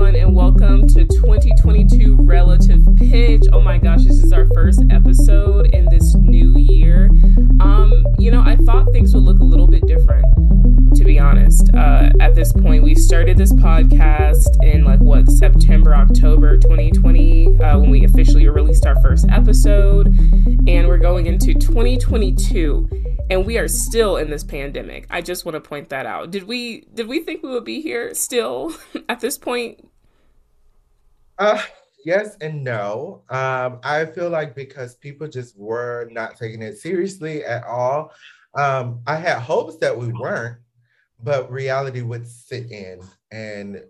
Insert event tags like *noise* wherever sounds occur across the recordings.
everyone, and welcome to 2022 Relative Pitch. Oh my gosh, this is our first episode in this new year. Um, you know, I thought things would look a little bit different, to be honest. Uh, at this point, we started this podcast in like what September, October 2020, uh, when we officially released our first episode, and we're going into 2022 and we are still in this pandemic. I just want to point that out. Did we did we think we would be here still *laughs* at this point? Uh yes and no. Um I feel like because people just were not taking it seriously at all. Um I had hopes that we weren't, but reality would sit in and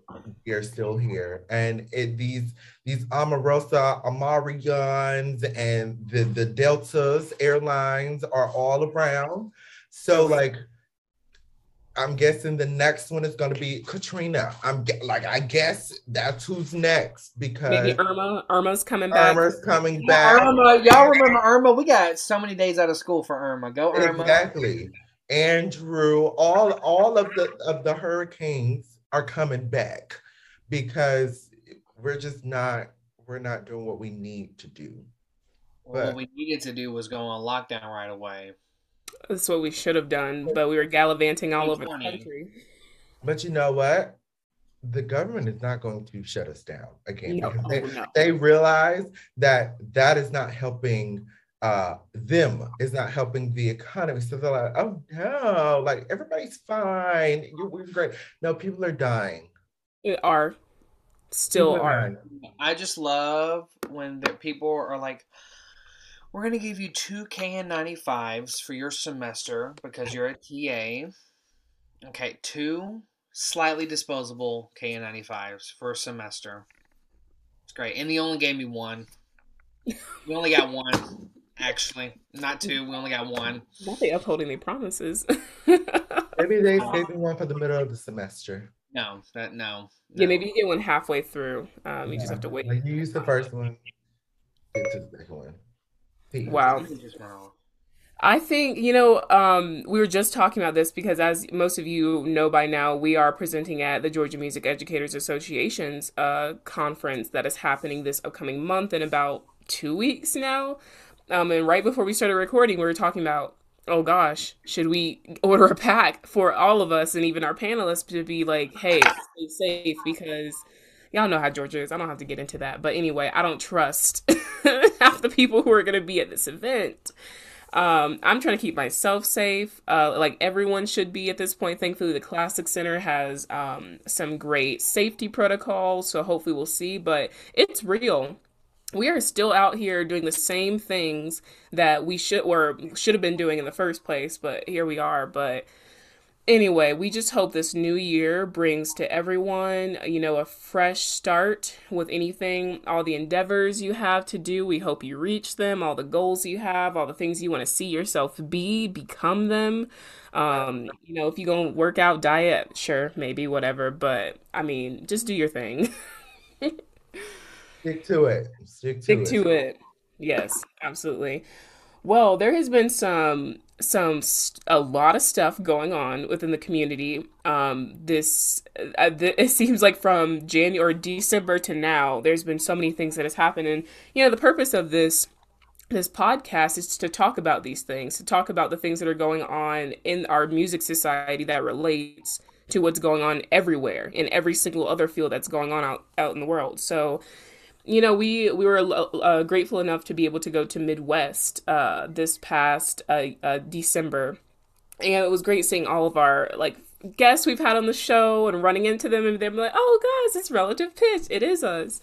we are still here. And it these these Omarosa Amarians and the the Deltas airlines are all around. So like I'm guessing the next one is going to be Katrina. I'm like, I guess that's who's next because maybe Irma. Irma's coming back. Irma's coming back. Irma, y'all remember Irma? We got so many days out of school for Irma. Go Irma. Exactly. Andrew, all all of the of the hurricanes are coming back because we're just not we're not doing what we need to do. Well, what we needed to do was go on lockdown right away. That's what we should have done, but we were gallivanting all over the country. But you know what? The government is not going to shut us down again no, because they, no. they realize that that is not helping uh, them is not helping the economy. So they're like, oh no, like everybody's fine. You're, we're great. No, people are dying. It are. Still people are. I just love when the people are like, we're going to give you two KN95s for your semester because you're a TA. Okay, two slightly disposable KN95s for a semester. It's great. And they only gave me one. We only got one actually. Not two. We only got one. Not they upholding their promises. *laughs* maybe they saved one for the middle of the semester. No, that no. no. Yeah, maybe you get one halfway through. Um, you yeah. just have to wait. Like you use the first one, get to the second one. Wow. I think, you know, um, we were just talking about this because, as most of you know by now, we are presenting at the Georgia Music Educators Association's uh, conference that is happening this upcoming month in about two weeks now. Um, and right before we started recording, we were talking about, oh gosh, should we order a pack for all of us and even our panelists to be like, hey, stay safe because y'all know how Georgia is. I don't have to get into that. But anyway, I don't trust *laughs* half the people who are going to be at this event. Um, I'm trying to keep myself safe, uh, like everyone should be at this point. Thankfully, the Classic Center has um, some great safety protocols, so hopefully we'll see. But it's real we are still out here doing the same things that we should or should have been doing in the first place, but here we are. But anyway, we just hope this new year brings to everyone, you know, a fresh start with anything, all the endeavors you have to do. We hope you reach them, all the goals you have, all the things you want to see yourself be, become them. Um, you know, if you go work out, diet, sure, maybe, whatever. But I mean, just do your thing. *laughs* Stick to it. Stick to Stick it. to it. Yes, absolutely. Well, there has been some some a lot of stuff going on within the community. Um, this uh, *laughs* it seems like from January December to now, there's been so many things that has happened, and you know the purpose of this this podcast is to talk about these things, to talk about the things that are going on in our music society that relates to what's going on everywhere in every single other field that's going on out out in the world. So you know, we we were uh, grateful enough to be able to go to Midwest uh, this past uh, uh, December, and it was great seeing all of our like guests we've had on the show and running into them, and they're like, "Oh, guys, it's Relative Pitch. It is us."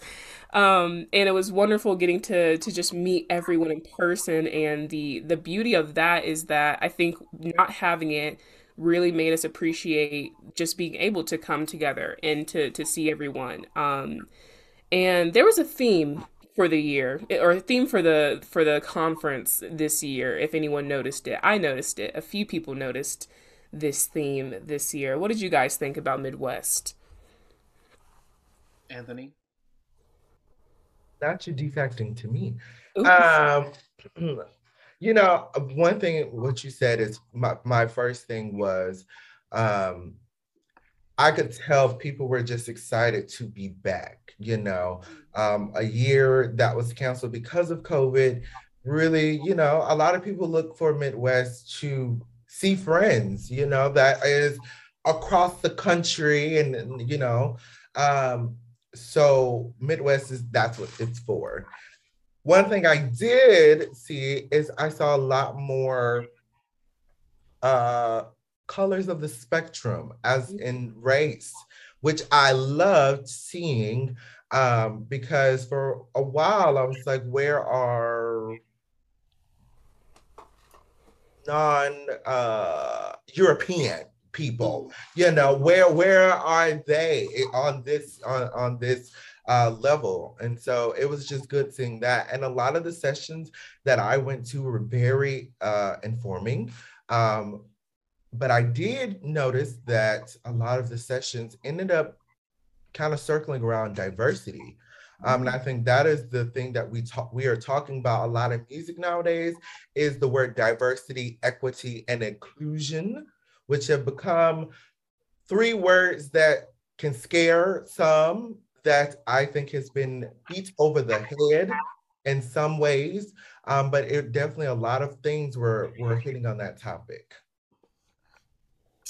Um, and it was wonderful getting to to just meet everyone in person. And the the beauty of that is that I think not having it really made us appreciate just being able to come together and to to see everyone. Um, and there was a theme for the year or a theme for the for the conference this year if anyone noticed it. I noticed it. A few people noticed this theme this year. What did you guys think about midwest? Anthony? Not you defecting to me. Um *clears throat* you know one thing what you said is my, my first thing was um I could tell people were just excited to be back. You know, um, a year that was canceled because of COVID. Really, you know, a lot of people look for Midwest to see friends. You know, that is across the country, and, you know, um, so Midwest is that's what it's for. One thing I did see is I saw a lot more uh, colors of the spectrum, as mm-hmm. in race, which I loved seeing um, because for a while I was like, where are non uh, European people? You know, where where are they on this on on this uh, level. And so it was just good seeing that. And a lot of the sessions that I went to were very uh, informing. Um, but I did notice that a lot of the sessions ended up kind of circling around diversity. Um, and I think that is the thing that we talk we are talking about a lot of music nowadays is the word diversity, equity, and inclusion, which have become three words that can scare some, that I think has been beat over the head in some ways. Um, but it definitely a lot of things were were hitting on that topic.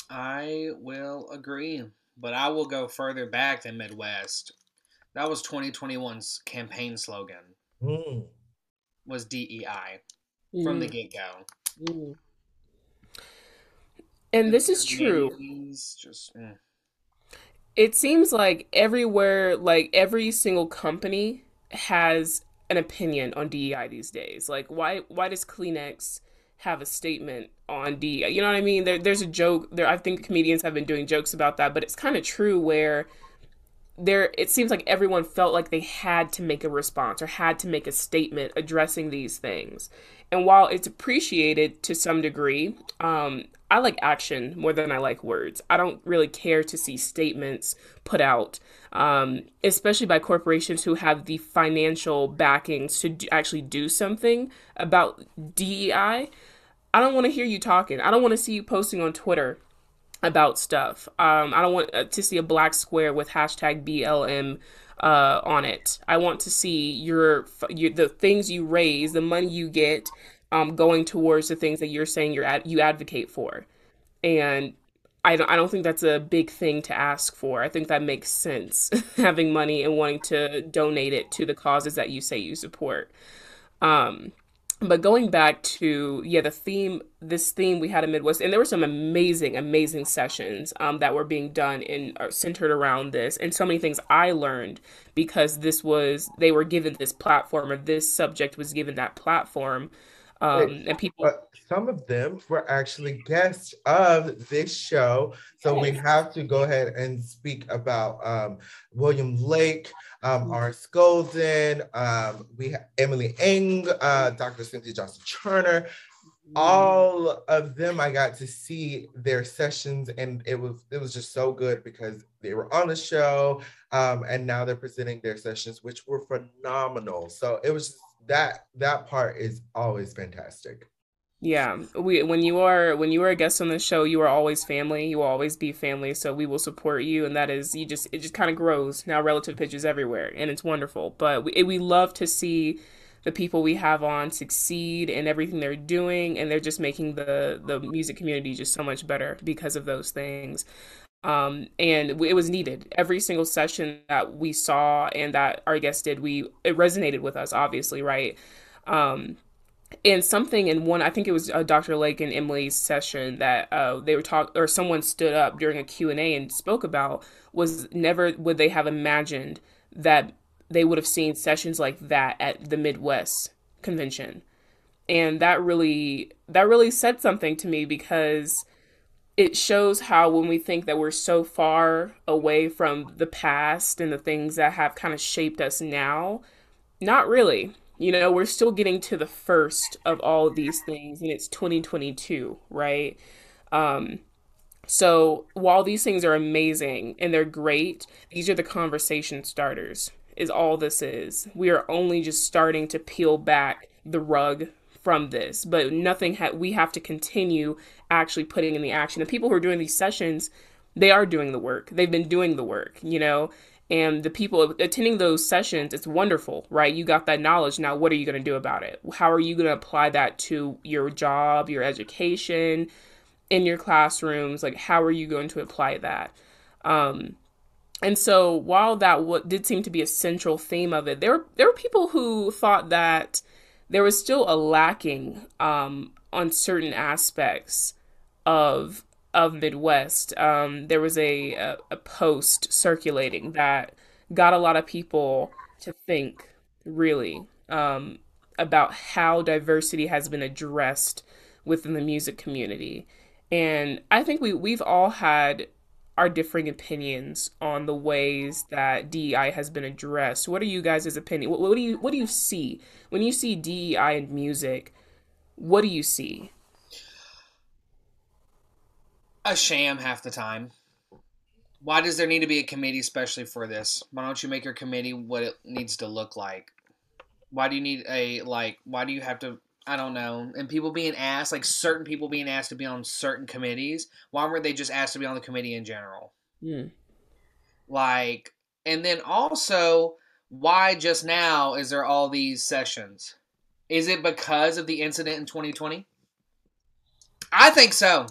I will agree, but I will go further back than Midwest. That was 2021's campaign slogan. Mm. Was DEI mm. from the mm. get go. Mm. And this is true. Just, mm. It seems like everywhere, like every single company has an opinion on DEI these days. Like, why? Why does Kleenex have a statement on D. You know what I mean? There, there's a joke there. I think comedians have been doing jokes about that, but it's kind of true where there it seems like everyone felt like they had to make a response or had to make a statement addressing these things. And while it's appreciated to some degree, um, I like action more than I like words. I don't really care to see statements put out, um, especially by corporations who have the financial backings to actually do something about DEI. I don't want to hear you talking. I don't want to see you posting on Twitter about stuff. Um, I don't want uh, to see a black square with hashtag BLM uh, on it. I want to see your, your the things you raise, the money you get, um, going towards the things that you're saying you're ad- you advocate for, and I don't I don't think that's a big thing to ask for. I think that makes sense *laughs* having money and wanting to donate it to the causes that you say you support. Um, but going back to yeah the theme this theme we had in midwest and there were some amazing amazing sessions um, that were being done in uh, centered around this and so many things i learned because this was they were given this platform or this subject was given that platform um, and people some of them were actually guests of this show so we have to go ahead and speak about um, william lake um, mm-hmm. Golden, um, we have Emily Eng, uh, Dr. Cynthia Johnston Turner. All of them, I got to see their sessions, and it was it was just so good because they were on the show, um, and now they're presenting their sessions, which were phenomenal. So it was that that part is always fantastic. Yeah, we when you are when you are a guest on the show, you are always family. You will always be family. So we will support you, and that is you just it just kind of grows now. Relative pitches everywhere, and it's wonderful. But we we love to see the people we have on succeed in everything they're doing, and they're just making the the music community just so much better because of those things. Um, and it was needed. Every single session that we saw and that our guests did, we it resonated with us. Obviously, right. Um, and something in one i think it was uh, dr lake and emily's session that uh, they were talk or someone stood up during a q&a and spoke about was never would they have imagined that they would have seen sessions like that at the midwest convention. And that really that really said something to me because it shows how when we think that we're so far away from the past and the things that have kind of shaped us now not really you know, we're still getting to the first of all of these things, and it's 2022, right? Um, so while these things are amazing and they're great, these are the conversation starters, is all this is. We are only just starting to peel back the rug from this, but nothing ha- we have to continue actually putting in the action. The people who are doing these sessions, they are doing the work. They've been doing the work, you know, and the people attending those sessions, it's wonderful, right? You got that knowledge. Now, what are you going to do about it? How are you going to apply that to your job, your education, in your classrooms? Like, how are you going to apply that? Um, and so, while that w- did seem to be a central theme of it, there were, there were people who thought that there was still a lacking um, on certain aspects of of Midwest. Um, there was a, a, a post circulating that got a lot of people to think really um, about how diversity has been addressed within the music community. And I think we we've all had our differing opinions on the ways that DEI has been addressed. What are you guys' opinion? What, what do you what do you see when you see DEI in music? What do you see? A sham half the time. Why does there need to be a committee especially for this? Why don't you make your committee what it needs to look like? Why do you need a like why do you have to I don't know. And people being asked, like certain people being asked to be on certain committees. Why weren't they just asked to be on the committee in general? Mm. Like, and then also, why just now is there all these sessions? Is it because of the incident in 2020? I think so.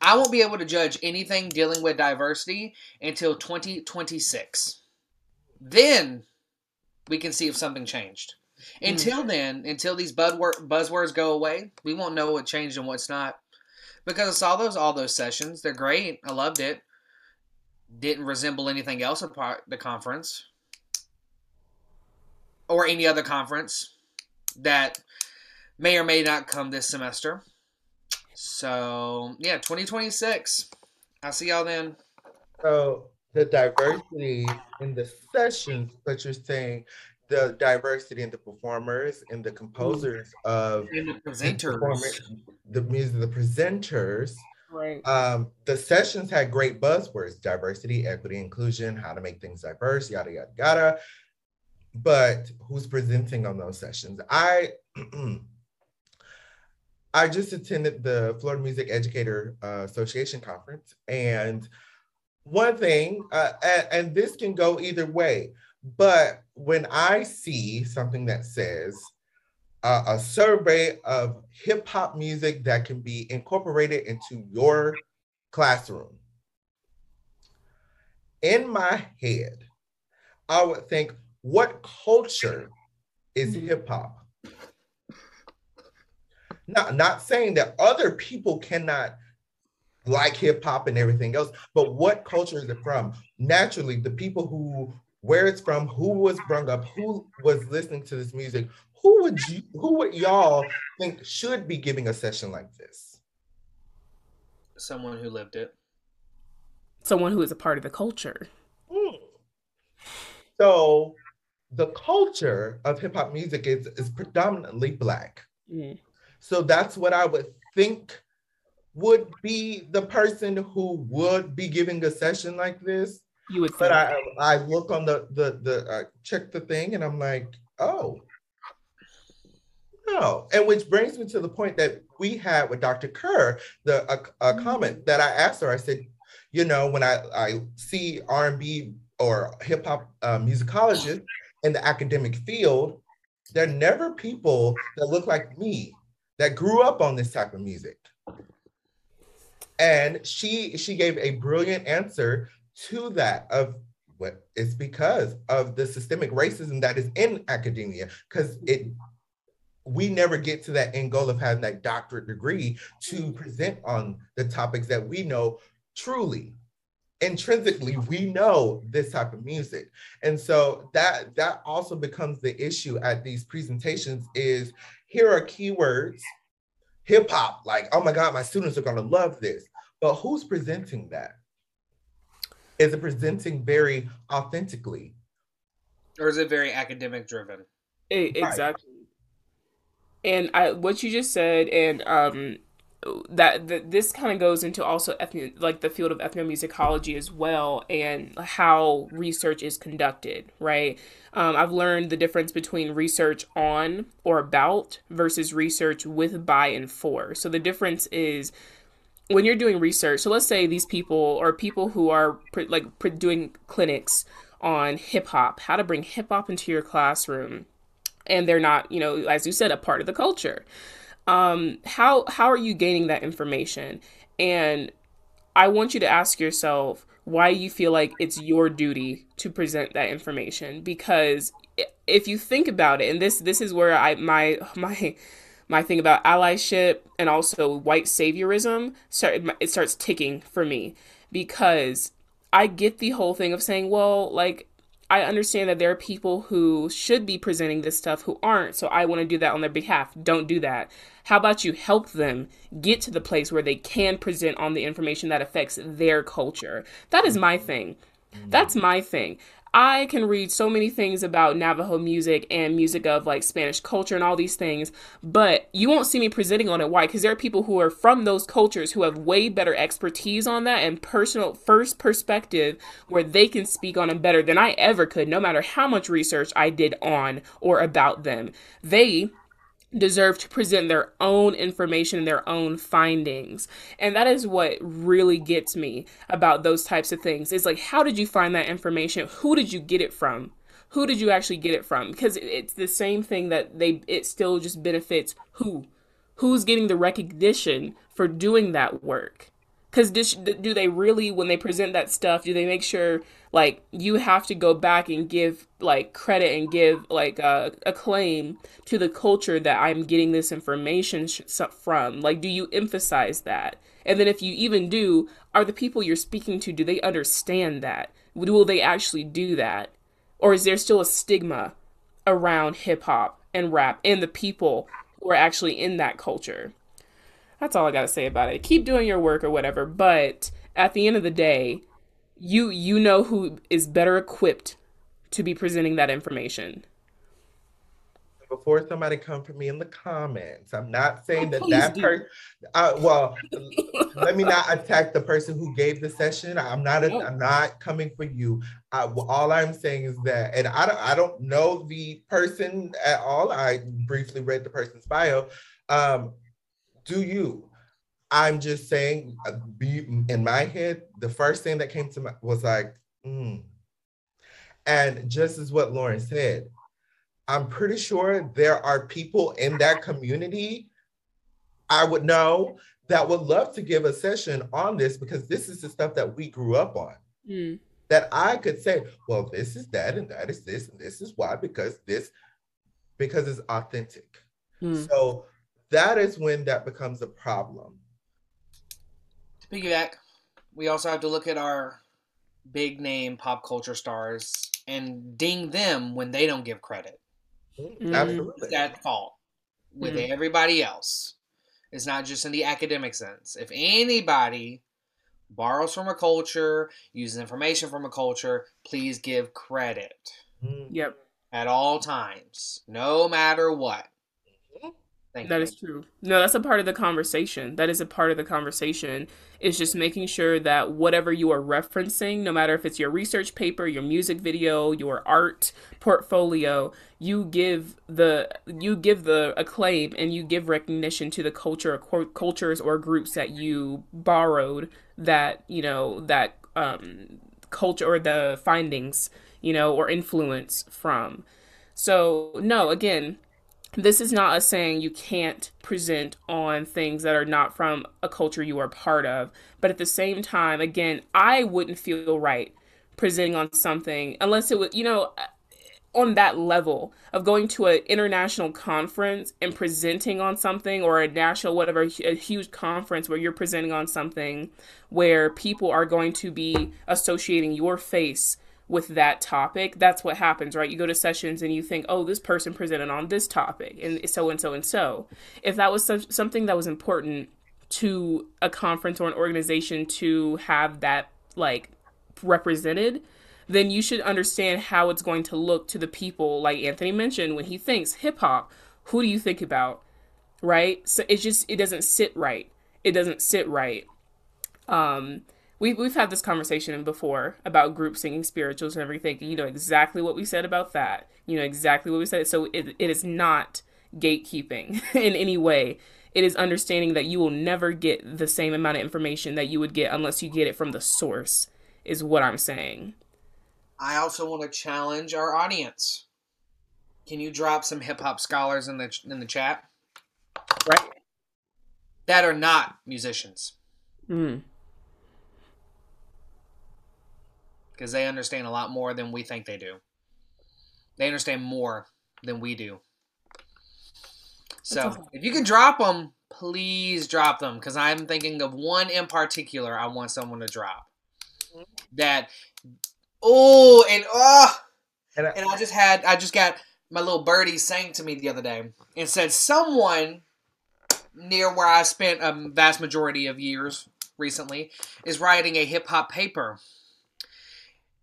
I won't be able to judge anything dealing with diversity until 2026. Then we can see if something changed. Mm. Until then, until these buzzwords go away, we won't know what changed and what's not. Because I saw those all those sessions. They're great. I loved it. Didn't resemble anything else apart the conference or any other conference that may or may not come this semester. So yeah, 2026. I'll see y'all then. So the diversity in the sessions but you're saying the diversity in the performers and the composers of and the presenters, the music, the presenters. Right. Um, the sessions had great buzzwords: diversity, equity, inclusion, how to make things diverse, yada yada yada. But who's presenting on those sessions? I *clears throat* I just attended the Florida Music Educator uh, Association conference, and one thing, uh, and, and this can go either way but when I see something that says uh, a survey of hip hop music that can be incorporated into your classroom, in my head, I would think, what culture is mm-hmm. hip hop? Not, not saying that other people cannot like hip hop and everything else, but what culture is it from? Naturally, the people who where it's from, who was brought up, who was listening to this music, who would you, who would y'all think should be giving a session like this? Someone who lived it. Someone who is a part of the culture. Mm. So the culture of hip hop music is, is predominantly black. Mm. So that's what I would think would be the person who would be giving a session like this. You would, but I I look on the the the uh, check the thing and I'm like, oh, no. And which brings me to the point that we had with Dr. Kerr, the a, a mm-hmm. comment that I asked her. I said, you know, when I I see R&B or hip hop uh, musicologists in the academic field, they're never people that look like me that grew up on this type of music. And she she gave a brilliant answer to that of what it's because of the systemic racism that is in academia because it we never get to that end goal of having that doctorate degree to present on the topics that we know truly intrinsically we know this type of music and so that that also becomes the issue at these presentations is here are keywords hip hop like oh my god my students are going to love this. But who's presenting that? Is it presenting very authentically? Or is it very academic driven? Exactly right. and i what you just said and um that, that this kind of goes into also ethno, like the field of ethnomusicology as well and how research is conducted right um, i've learned the difference between research on or about versus research with by and for so the difference is when you're doing research, so let's say these people or people who are like doing clinics on hip hop, how to bring hip hop into your classroom, and they're not, you know, as you said, a part of the culture. Um, how how are you gaining that information? And I want you to ask yourself why you feel like it's your duty to present that information because if you think about it and this this is where I my *laughs* my my thing about allyship and also white saviorism start, it starts ticking for me because I get the whole thing of saying, well, like I understand that there are people who should be presenting this stuff who aren't, so I want to do that on their behalf. Don't do that. How about you help them get to the place where they can present on the information that affects their culture? That is my thing. That's my thing. I can read so many things about Navajo music and music of like Spanish culture and all these things, but you won't see me presenting on it. Why? Because there are people who are from those cultures who have way better expertise on that and personal first perspective where they can speak on it better than I ever could, no matter how much research I did on or about them. They deserve to present their own information and their own findings. And that is what really gets me about those types of things. Is like how did you find that information? Who did you get it from? Who did you actually get it from? Because it's the same thing that they it still just benefits who? Who's getting the recognition for doing that work? Because do they really, when they present that stuff, do they make sure like you have to go back and give like credit and give like uh, a claim to the culture that I'm getting this information sh- from? Like, do you emphasize that? And then if you even do, are the people you're speaking to, do they understand that? Will they actually do that? Or is there still a stigma around hip hop and rap and the people who are actually in that culture? That's all I got to say about it. Keep doing your work or whatever, but at the end of the day, you you know who is better equipped to be presenting that information. Before somebody come for me in the comments, I'm not saying oh, that that person. Uh, well, let me not attack the person who gave the session. I'm not. A, I'm not coming for you. I, all I'm saying is that, and I don't. I don't know the person at all. I briefly read the person's bio. Um, do you? I'm just saying, uh, be, in my head, the first thing that came to my was like, mm. and just as what Lauren said, I'm pretty sure there are people in that community I would know that would love to give a session on this because this is the stuff that we grew up on. Mm. That I could say, well, this is that, and that is this, and this is why, because this, because it's authentic. Mm. So that is when that becomes a problem. To piggyback, we also have to look at our big name pop culture stars and ding them when they don't give credit. Mm-hmm. Absolutely. It's that fault with mm-hmm. everybody else. It's not just in the academic sense. If anybody borrows from a culture, uses information from a culture, please give credit. Mm-hmm. Yep. At all times, no matter what. Thank that you. is true. No, that's a part of the conversation. That is a part of the conversation. Is just making sure that whatever you are referencing, no matter if it's your research paper, your music video, your art portfolio, you give the you give the acclaim and you give recognition to the culture or cultures or groups that you borrowed that you know that um, culture or the findings you know or influence from. So no, again, this is not a saying you can't present on things that are not from a culture you are part of. But at the same time, again, I wouldn't feel right presenting on something unless it was, you know, on that level of going to an international conference and presenting on something or a national whatever a huge conference where you're presenting on something where people are going to be associating your face with that topic, that's what happens, right? You go to sessions and you think, oh, this person presented on this topic, and so and so and so. If that was something that was important to a conference or an organization to have that like represented, then you should understand how it's going to look to the people, like Anthony mentioned, when he thinks hip hop, who do you think about? Right? So it just it doesn't sit right. It doesn't sit right. Um we, we've had this conversation before about group singing spirituals and everything. You know exactly what we said about that. You know exactly what we said. So it, it is not gatekeeping *laughs* in any way. it is understanding that you will never get the same amount of information that you would get unless you get it from the source, is what I'm saying. I also want to challenge our audience. Can you drop some hip hop scholars in the in the chat? Right. That are not musicians. Hmm. Because they understand a lot more than we think they do. They understand more than we do. So if you can drop them, please drop them because I'm thinking of one in particular. I want someone to drop that. Oh, and oh, and I, and I just had I just got my little birdie saying to me the other day and said someone near where I spent a vast majority of years recently is writing a hip hop paper.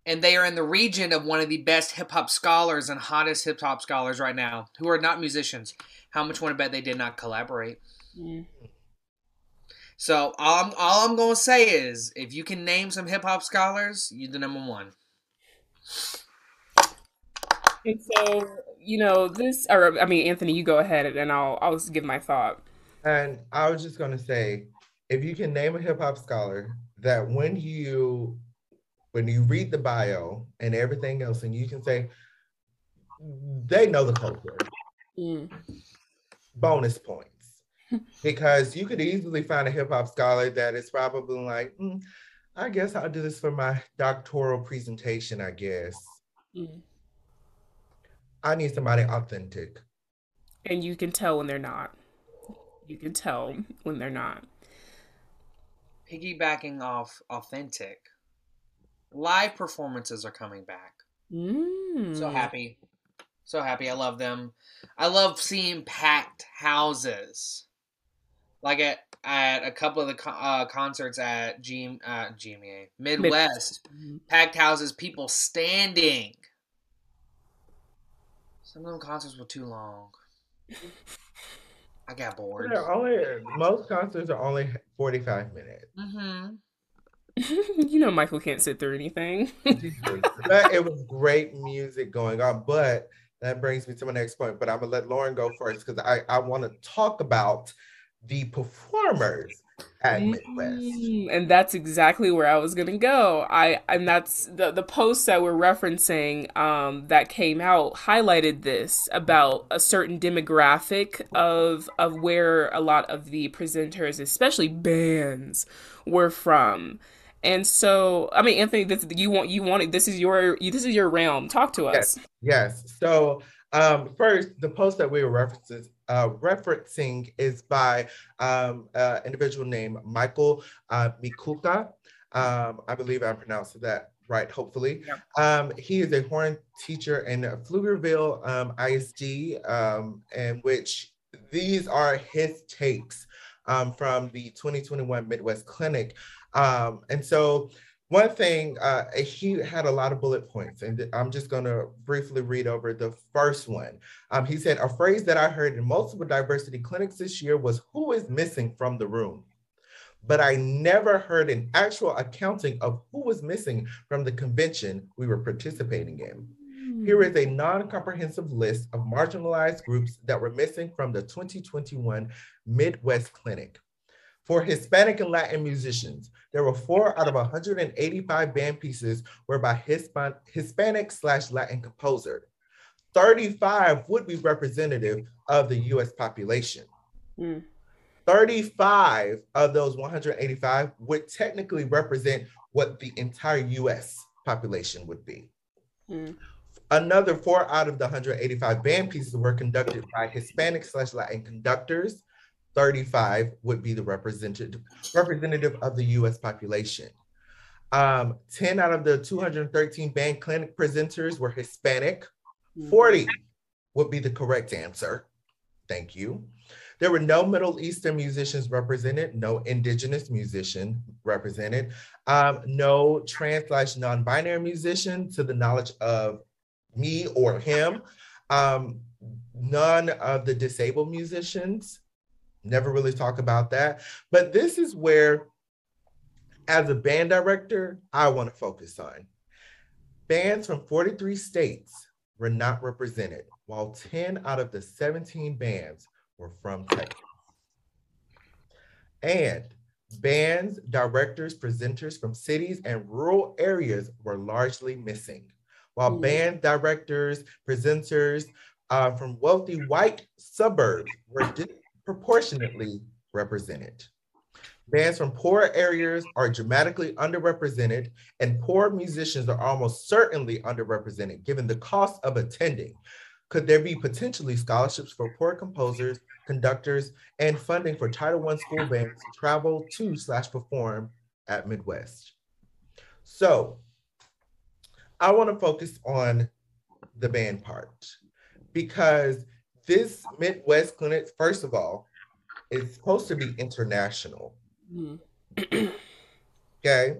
And they are in the region of one of the best hip hop scholars and hottest hip hop scholars right now, who are not musicians. How much want to bet they did not collaborate? Mm. So all I'm all I'm gonna say is, if you can name some hip hop scholars, you're the number one. And so you know this, or I mean, Anthony, you go ahead, and I'll I'll just give my thought. And I was just gonna say, if you can name a hip hop scholar that when you when you read the bio and everything else, and you can say they know the culture. Mm bonus points *laughs* because you could easily find a hip hop scholar that is probably like, mm, I guess I'll do this for my doctoral presentation, I guess. Mm. I need somebody authentic. And you can tell when they're not. You can tell when they're not. Piggybacking off authentic, live performances are coming back. Mm. So happy. So happy. I love them. I love seeing packed houses. Like at at a couple of the uh, concerts at G, uh, GMA Midwest, mm-hmm. packed houses, people standing. Some of them concerts were too long. I got bored. They're only most concerts are only forty five minutes. Mm-hmm. *laughs* you know, Michael can't sit through anything. *laughs* but it was great music going on, but that brings me to my next point, but I'm gonna let Lauren go first because I, I want to talk about the performers at Midwest. Mm, and that's exactly where I was gonna go. I and that's the the post that we're referencing um, that came out highlighted this about a certain demographic of of where a lot of the presenters, especially bands, were from. And so, I mean, Anthony, this you want you wanted this is your this is your realm. Talk to us. Yes. yes. So, um, first, the post that we were referencing uh, referencing is by um, an individual named Michael uh, Mikuka. Um, I believe I pronounced that right, hopefully. Yeah. Um, he is a horn teacher in Pflugerville um, ISD, um, in which these are his takes um, from the 2021 Midwest Clinic. Um, and so one thing, uh, he had a lot of bullet points, and I'm just going to briefly read over the first one. Um, he said, A phrase that I heard in multiple diversity clinics this year was, Who is missing from the room? But I never heard an actual accounting of who was missing from the convention we were participating in. Here is a non comprehensive list of marginalized groups that were missing from the 2021 Midwest Clinic. For Hispanic and Latin musicians, there were four out of 185 band pieces were by Hispan- Hispanic slash Latin composer. 35 would be representative of the US population. Mm. 35 of those 185 would technically represent what the entire US population would be. Mm. Another four out of the 185 band pieces were conducted by Hispanic slash Latin conductors. 35 would be the representative representative of the US population. Um, 10 out of the 213 band clinic presenters were Hispanic. Mm-hmm. 40 would be the correct answer. Thank you. There were no Middle Eastern musicians represented, no Indigenous musician represented, um, no trans slash non-binary musician to the knowledge of me or him. Um, none of the disabled musicians never really talk about that. But this is where, as a band director, I want to focus on. Bands from 43 states were not represented, while 10 out of the 17 bands were from Texas. And bands, directors, presenters from cities and rural areas were largely missing, while mm. band directors, presenters uh, from wealthy white suburbs were disproportionately represented. Bands from poor areas are dramatically underrepresented, and poor musicians are almost certainly underrepresented given the cost of attending. Could there be potentially scholarships for poor composers, conductors, and funding for Title I school bands to travel to slash perform at Midwest? So I want to focus on the band part because this Midwest clinic, first of all, is supposed to be international. Mm-hmm. *clears throat* okay.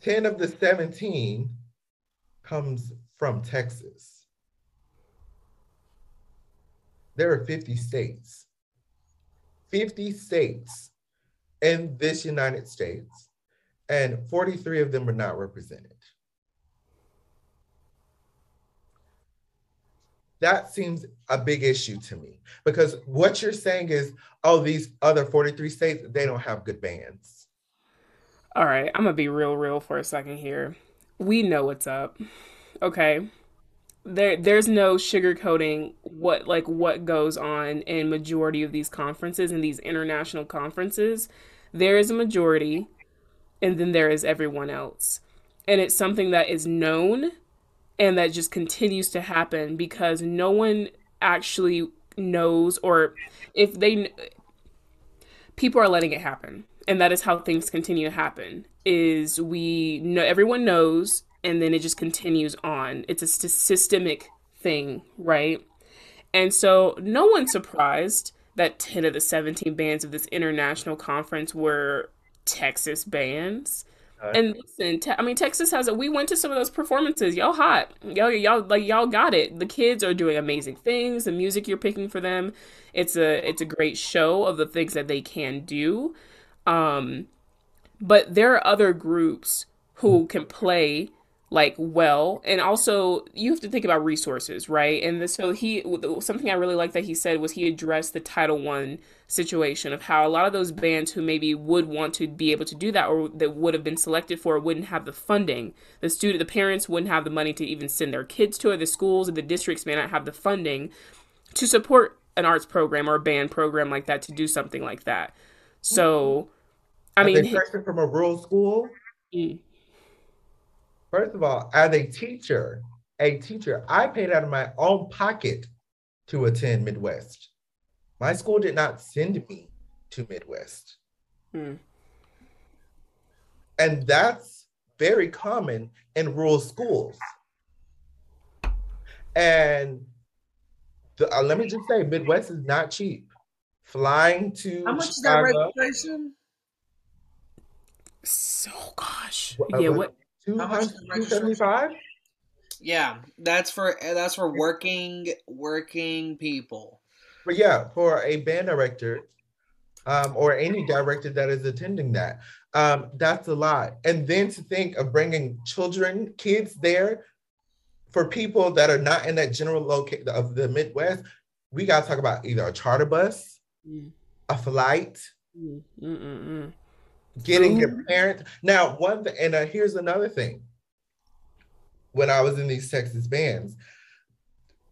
10 of the 17 comes from Texas. There are 50 states. 50 states in this United States, and 43 of them are not represented. That seems a big issue to me because what you're saying is, oh, these other 43 states, they don't have good bands. All right, I'm gonna be real, real for a second here. We know what's up, okay? There, there's no sugarcoating what like what goes on in majority of these conferences and these international conferences. There is a majority, and then there is everyone else, and it's something that is known and that just continues to happen because no one actually knows or if they people are letting it happen. And that is how things continue to happen is we know everyone knows and then it just continues on. It's a systemic thing right? And so no one's surprised that 10 of the 17 bands of this international conference were texas bands and listen, te- I mean, Texas has it. We went to some of those performances. Y'all hot. Y'all, y'all like y'all got it. The kids are doing amazing things. The music you're picking for them, it's a it's a great show of the things that they can do. Um, but there are other groups who can play like well and also you have to think about resources right? And this, so he something i really like that he said was he addressed the title one situation of how a lot of those bands who maybe would want to be able to do that or that would have been selected for wouldn't have the funding. The student the parents wouldn't have the money to even send their kids to it. The schools and the districts may not have the funding to support an arts program or a band program like that to do something like that. So i mean person from a rural school? Mm, First of all, as a teacher, a teacher, I paid out of my own pocket to attend Midwest. My school did not send me to Midwest. Hmm. And that's very common in rural schools. And the, uh, let me just say, Midwest is not cheap. Flying to how much Chicago, is that registration? So gosh, what, yeah. 275 yeah that's for that's for working working people. But yeah for a band director um, or any director that is attending that um, that's a lot. And then to think of bringing children kids there for people that are not in that general location of the midwest we got to talk about either a charter bus mm. a flight Mm-mm-mm getting your parents. Now, one th- and uh, here's another thing. When I was in these Texas bands,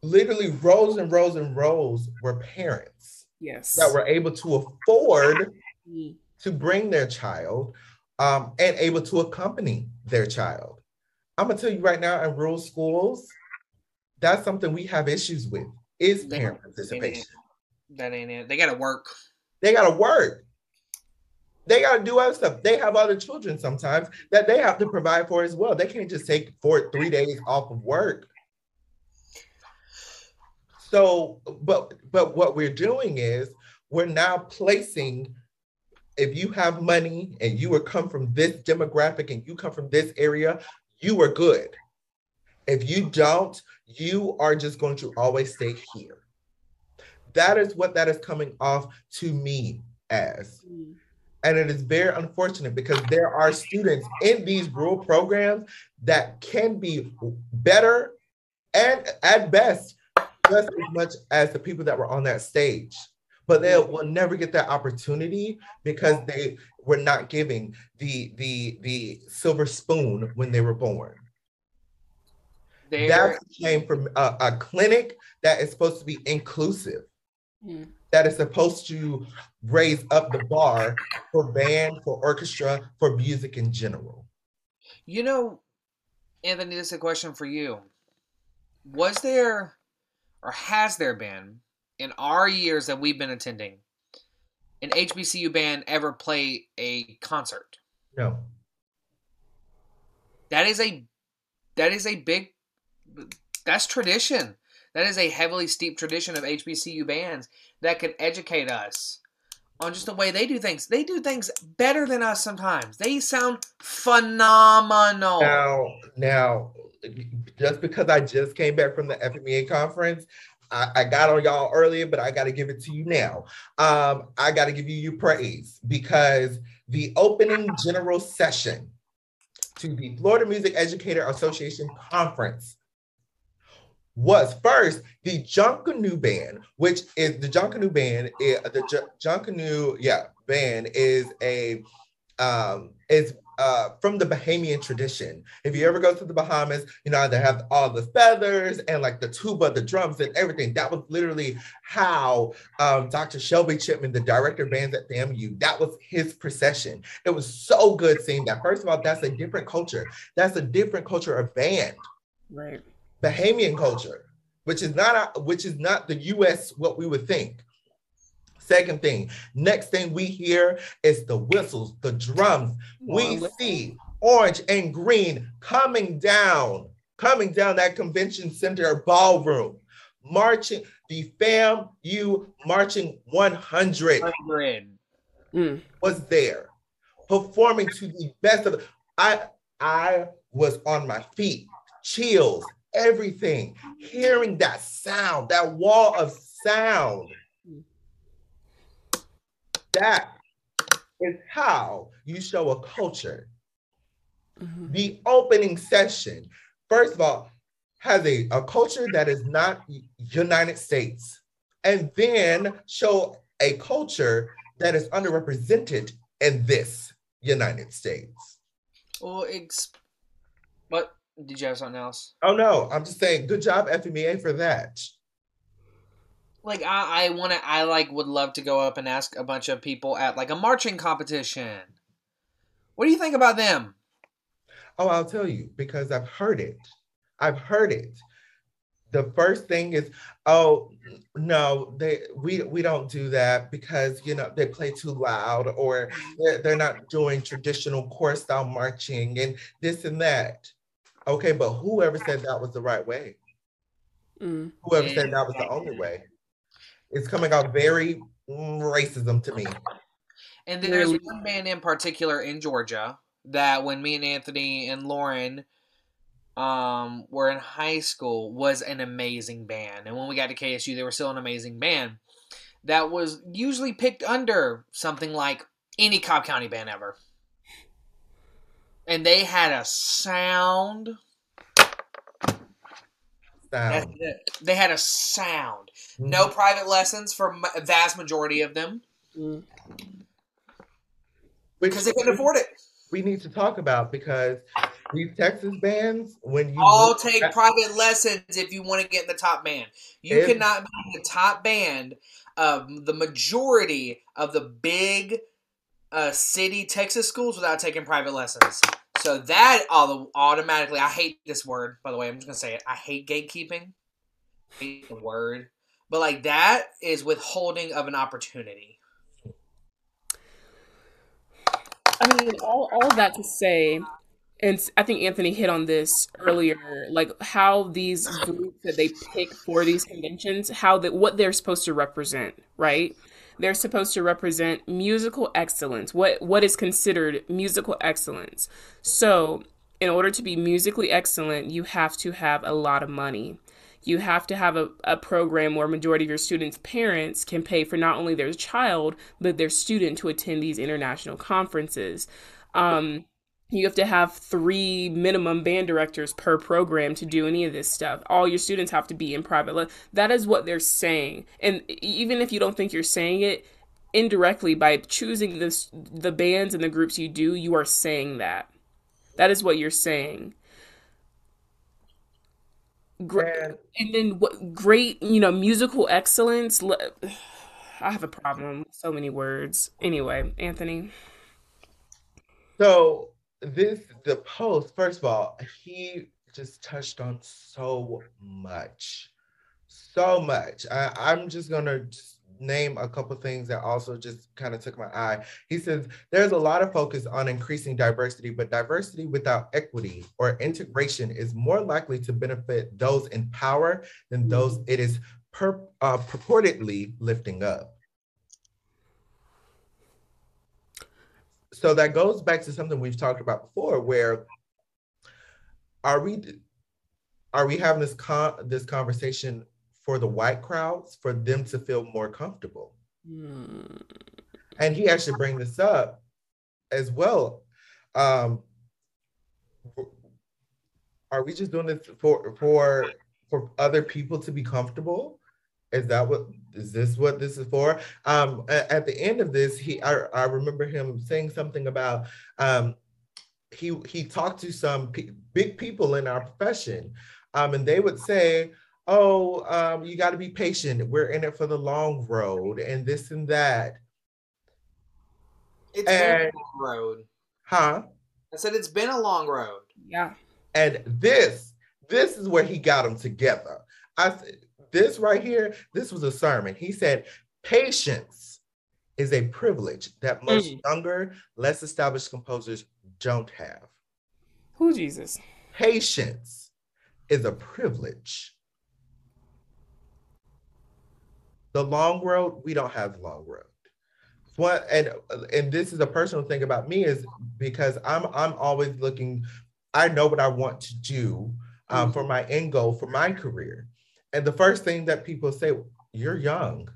literally rows and rows and rows were parents. Yes. That were able to afford to bring their child um, and able to accompany their child. I'm gonna tell you right now, in rural schools, that's something we have issues with is parent participation. That ain't it. They gotta work. They gotta work they got to do other stuff. They have other children sometimes that they have to provide for as well. They can't just take four, three days off of work. So, but but what we're doing is we're now placing. If you have money and you come from this demographic and you come from this area, you are good. If you don't, you are just going to always stay here. That is what that is coming off to me as. Mm. And it is very unfortunate because there are students in these rural programs that can be better and at best just as much as the people that were on that stage. but they will never get that opportunity because they were not giving the the the silver spoon when they were born. That came from a, a, clinic that is supposed to be inclusive, mm. That is supposed to raise up the bar for band, for orchestra, for music in general. You know, Anthony, this is a question for you. Was there or has there been in our years that we've been attending an HBCU band ever play a concert? No. That is a that is a big that's tradition. That is a heavily steep tradition of HBCU bands that could educate us on just the way they do things. They do things better than us sometimes. They sound phenomenal. Now, now, just because I just came back from the FMEA conference, I, I got on y'all earlier, but I got to give it to you now. Um, I got to give you your praise because the opening general session to the Florida Music Educator Association conference was first the Junkanoo band, which is the Junkanoo band. Is, the J- Junkanoo, yeah, band is a um, is uh, from the Bahamian tradition. If you ever go to the Bahamas, you know they have all the feathers and like the tuba, the drums, and everything. That was literally how um, Dr. Shelby Chipman, the director of bands at FAMU, that was his procession. It was so good seeing that. First of all, that's a different culture. That's a different culture of band. Right. Bahamian culture, which is not which is not the U.S. what we would think. Second thing, next thing we hear is the whistles, the drums. We see orange and green coming down, coming down that convention center ballroom, marching the fam you marching 100, 100. Mm. was there performing to the best of I I was on my feet, chills, everything, hearing that sound, that wall of sound. That is how you show a culture. Mm-hmm. The opening session, first of all, has a, a culture that is not United States, and then show a culture that is underrepresented in this United States. Well, ex- but did you have something else? Oh no, I'm just saying, good job FMEA for that. Like I, I want to, I like would love to go up and ask a bunch of people at like a marching competition. What do you think about them? Oh, I'll tell you because I've heard it. I've heard it. The first thing is, oh no, they we we don't do that because you know they play too loud or they're, they're not doing traditional corps style marching and this and that. Okay, but whoever said that was the right way? Mm. Whoever said that was the only way? It's coming out very racism to me. And then there's one band in particular in Georgia that when me and Anthony and Lauren um, were in high school was an amazing band. And when we got to KSU, they were still an amazing band. That was usually picked under something like any Cobb County band ever and they had a sound. Sound. They had a sound. Mm-hmm. No private lessons for a vast majority of them. Mm. Because they couldn't afford it. We need to talk about because these Texas bands, when you all take at, private lessons if you want to get in the top band, you if, cannot be in the top band of the majority of the big uh, city Texas schools without taking private lessons. So that all automatically, I hate this word. By the way, I'm just gonna say it. I hate gatekeeping. I hate the word, but like that is withholding of an opportunity. I mean, all all that to say, and I think Anthony hit on this earlier, like how these groups that they pick for these conventions, how that what they're supposed to represent, right? They're supposed to represent musical excellence what what is considered musical excellence. So in order to be musically excellent you have to have a lot of money. You have to have a, a program where majority of your students parents can pay for not only their child but their student to attend these international conferences. Um, you have to have three minimum band directors per program to do any of this stuff. All your students have to be in private. That is what they're saying. And even if you don't think you're saying it, indirectly by choosing this the bands and the groups you do, you are saying that. That is what you're saying. Great, and then what great, you know, musical excellence. I have a problem with so many words. Anyway, Anthony. So this the post first of all he just touched on so much so much. I, i'm just gonna just name a couple things that also just kind of took my eye. He says there's a lot of focus on increasing diversity but diversity without equity or integration is more likely to benefit those in power than those it is per, uh, purportedly lifting up so that goes back to something we've talked about before where are we are we having this con- this conversation for the white crowds for them to feel more comfortable? Mm. and he actually bring this up as well. Um are we just doing this for for for other people to be comfortable is that what is this what this is for? Um at the end of this he i, I remember him saying something about um he he talked to some p- big people in our profession um and they would say oh um you got to be patient. We're in it for the long road and this and that. It's and, been a long road. Huh? I said it's been a long road. Yeah. And this this is where he got them together. I said this right here, this was a sermon. He said, patience is a privilege that most mm. younger, less established composers don't have. Who Jesus? Patience is a privilege. The long road, we don't have the long road. What and and this is a personal thing about me is because I'm I'm always looking. I know what I want to do um, mm. for my end goal for my career, and the first thing that people say, you're young.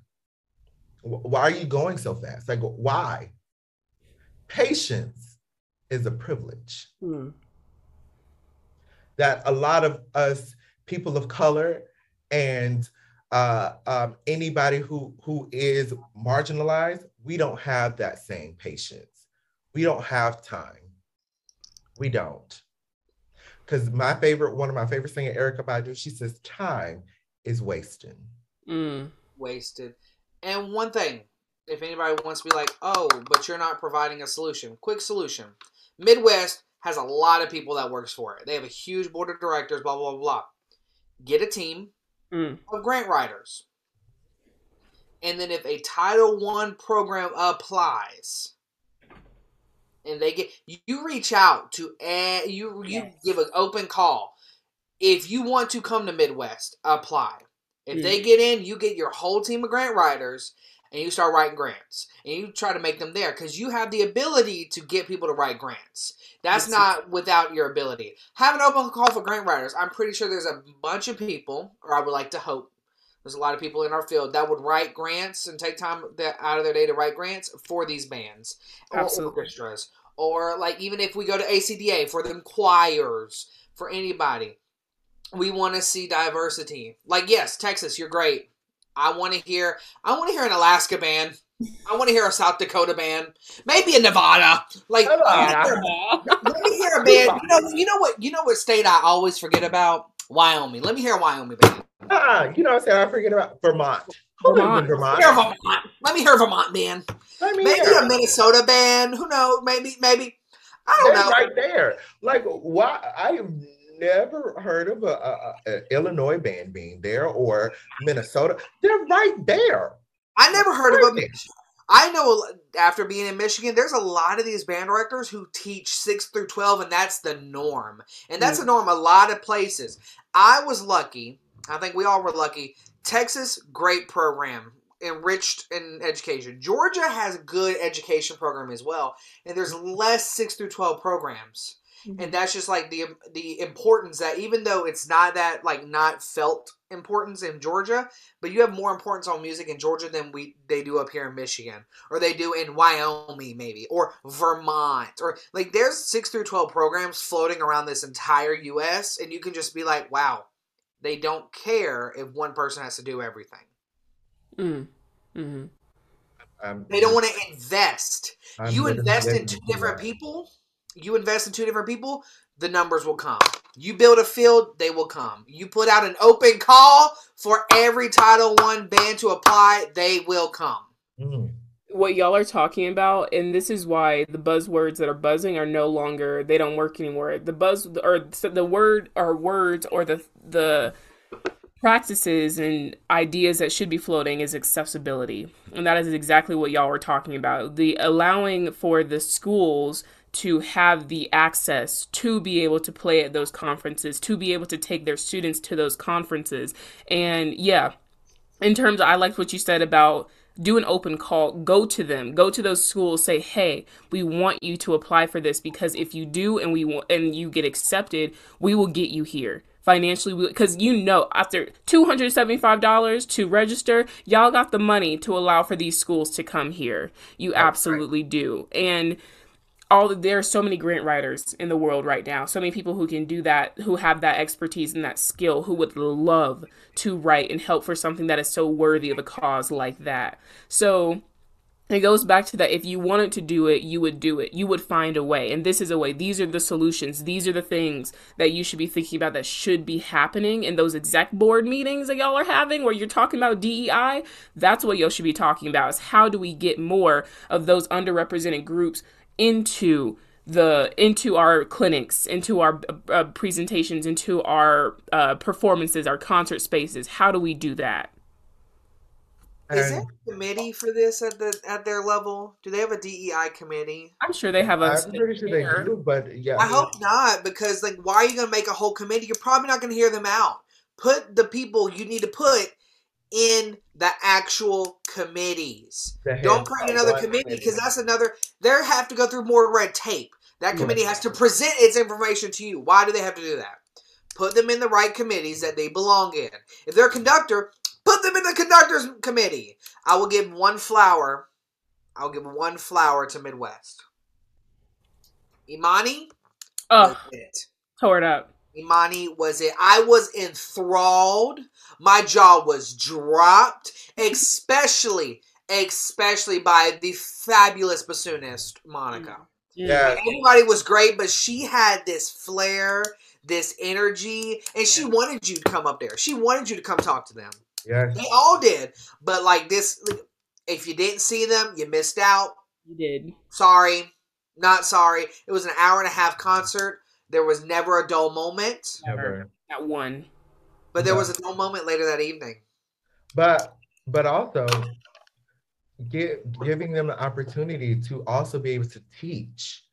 Why are you going so fast? I go, why? Patience is a privilege. Hmm. That a lot of us, people of color, and uh, um, anybody who who is marginalized, we don't have that same patience. We don't have time. We don't. Because my favorite, one of my favorite singer, Erykah Badu, she says, time is wasted. Mm. Wasted. And one thing, if anybody wants to be like, oh, but you're not providing a solution, quick solution. Midwest has a lot of people that works for it. They have a huge board of directors, blah, blah, blah, blah. Get a team mm. of grant writers. And then if a Title One program applies, and they get you reach out to you you yes. give an open call if you want to come to Midwest, apply. If mm. they get in, you get your whole team of grant writers and you start writing grants and you try to make them there because you have the ability to get people to write grants. That's yes. not without your ability. Have an open call for grant writers. I'm pretty sure there's a bunch of people, or I would like to hope there's a lot of people in our field that would write grants and take time out of their day to write grants for these bands or orchestras. Or like even if we go to ACDA for them choirs, for anybody we want to see diversity. Like, yes, Texas, you're great. I want to hear. I want to hear an Alaska band. I want to hear a South Dakota band. Maybe a Nevada. Like, Nevada. let me hear a band. You know, you know what? You know what state I always forget about? Wyoming. Let me hear a Wyoming band. Ah, you know what I'm saying? I forget about Vermont. Vermont. Vermont. Hear Vermont. Let me hear Vermont band. maybe hear. a Minnesota band. Who knows? Maybe, maybe. I don't They're know. Right there. Like, why? I never heard of a, a, a, Illinois band being there or Minnesota. They're right there. I never heard right of them. I know after being in Michigan, there's a lot of these band directors who teach six through twelve, and that's the norm. And that's mm. the norm a lot of places. I was lucky. I think we all were lucky. Texas, great program, enriched in education. Georgia has a good education program as well, and there's less six through twelve programs. Mm-hmm. and that's just like the the importance that even though it's not that like not felt importance in Georgia, but you have more importance on music in Georgia than we they do up here in Michigan or they do in Wyoming maybe or Vermont or like there's 6 through 12 programs floating around this entire US and you can just be like, "Wow, they don't care if one person has to do everything." Mm. Mm-hmm. Um, they don't want to invest. I'm you invest in two different people. You invest in two different people. The numbers will come. You build a field, they will come. You put out an open call for every Title One band to apply, they will come. Mm. What y'all are talking about, and this is why the buzzwords that are buzzing are no longer they don't work anymore. The buzz or the word or words or the the practices and ideas that should be floating is accessibility. And that is exactly what y'all were talking about. The allowing for the schools to have the access to be able to play at those conferences, to be able to take their students to those conferences. And yeah, in terms of, I liked what you said about do an open call, go to them, go to those schools, say, "Hey, we want you to apply for this because if you do and we want and you get accepted, we will get you here." financially because you know after $275 to register y'all got the money to allow for these schools to come here you That's absolutely right. do and all there are so many grant writers in the world right now so many people who can do that who have that expertise and that skill who would love to write and help for something that is so worthy of a cause like that so it goes back to that if you wanted to do it, you would do it. You would find a way. And this is a way. These are the solutions. These are the things that you should be thinking about that should be happening in those exec board meetings that y'all are having where you're talking about DEI. That's what y'all should be talking about is how do we get more of those underrepresented groups into the into our clinics into our uh, presentations into our uh, performances our concert spaces how do we do that is there a committee for this at the at their level? Do they have a DEI committee? I'm sure they have a. I'm pretty sure they do, but yeah. I hope not because like, why are you going to make a whole committee? You're probably not going to hear them out. Put the people you need to put in the actual committees. Don't create another committee because that's another. They have to go through more red tape. That committee has to present its information to you. Why do they have to do that? Put them in the right committees that they belong in. If they're a conductor, Put them in the conductors committee. I will give one flower. I'll give one flower to Midwest. Imani. Oh, it. tore it up. Imani was it. I was enthralled. My jaw was dropped, especially, especially by the fabulous bassoonist Monica. Mm. Yeah, everybody was great, but she had this flair, this energy, and she wanted you to come up there. She wanted you to come talk to them. Yeah. They all did. But like this if you didn't see them, you missed out. You did. Sorry. Not sorry. It was an hour and a half concert. There was never a dull moment. Never. Not one. But there no. was a dull moment later that evening. But but also give, giving them the opportunity to also be able to teach.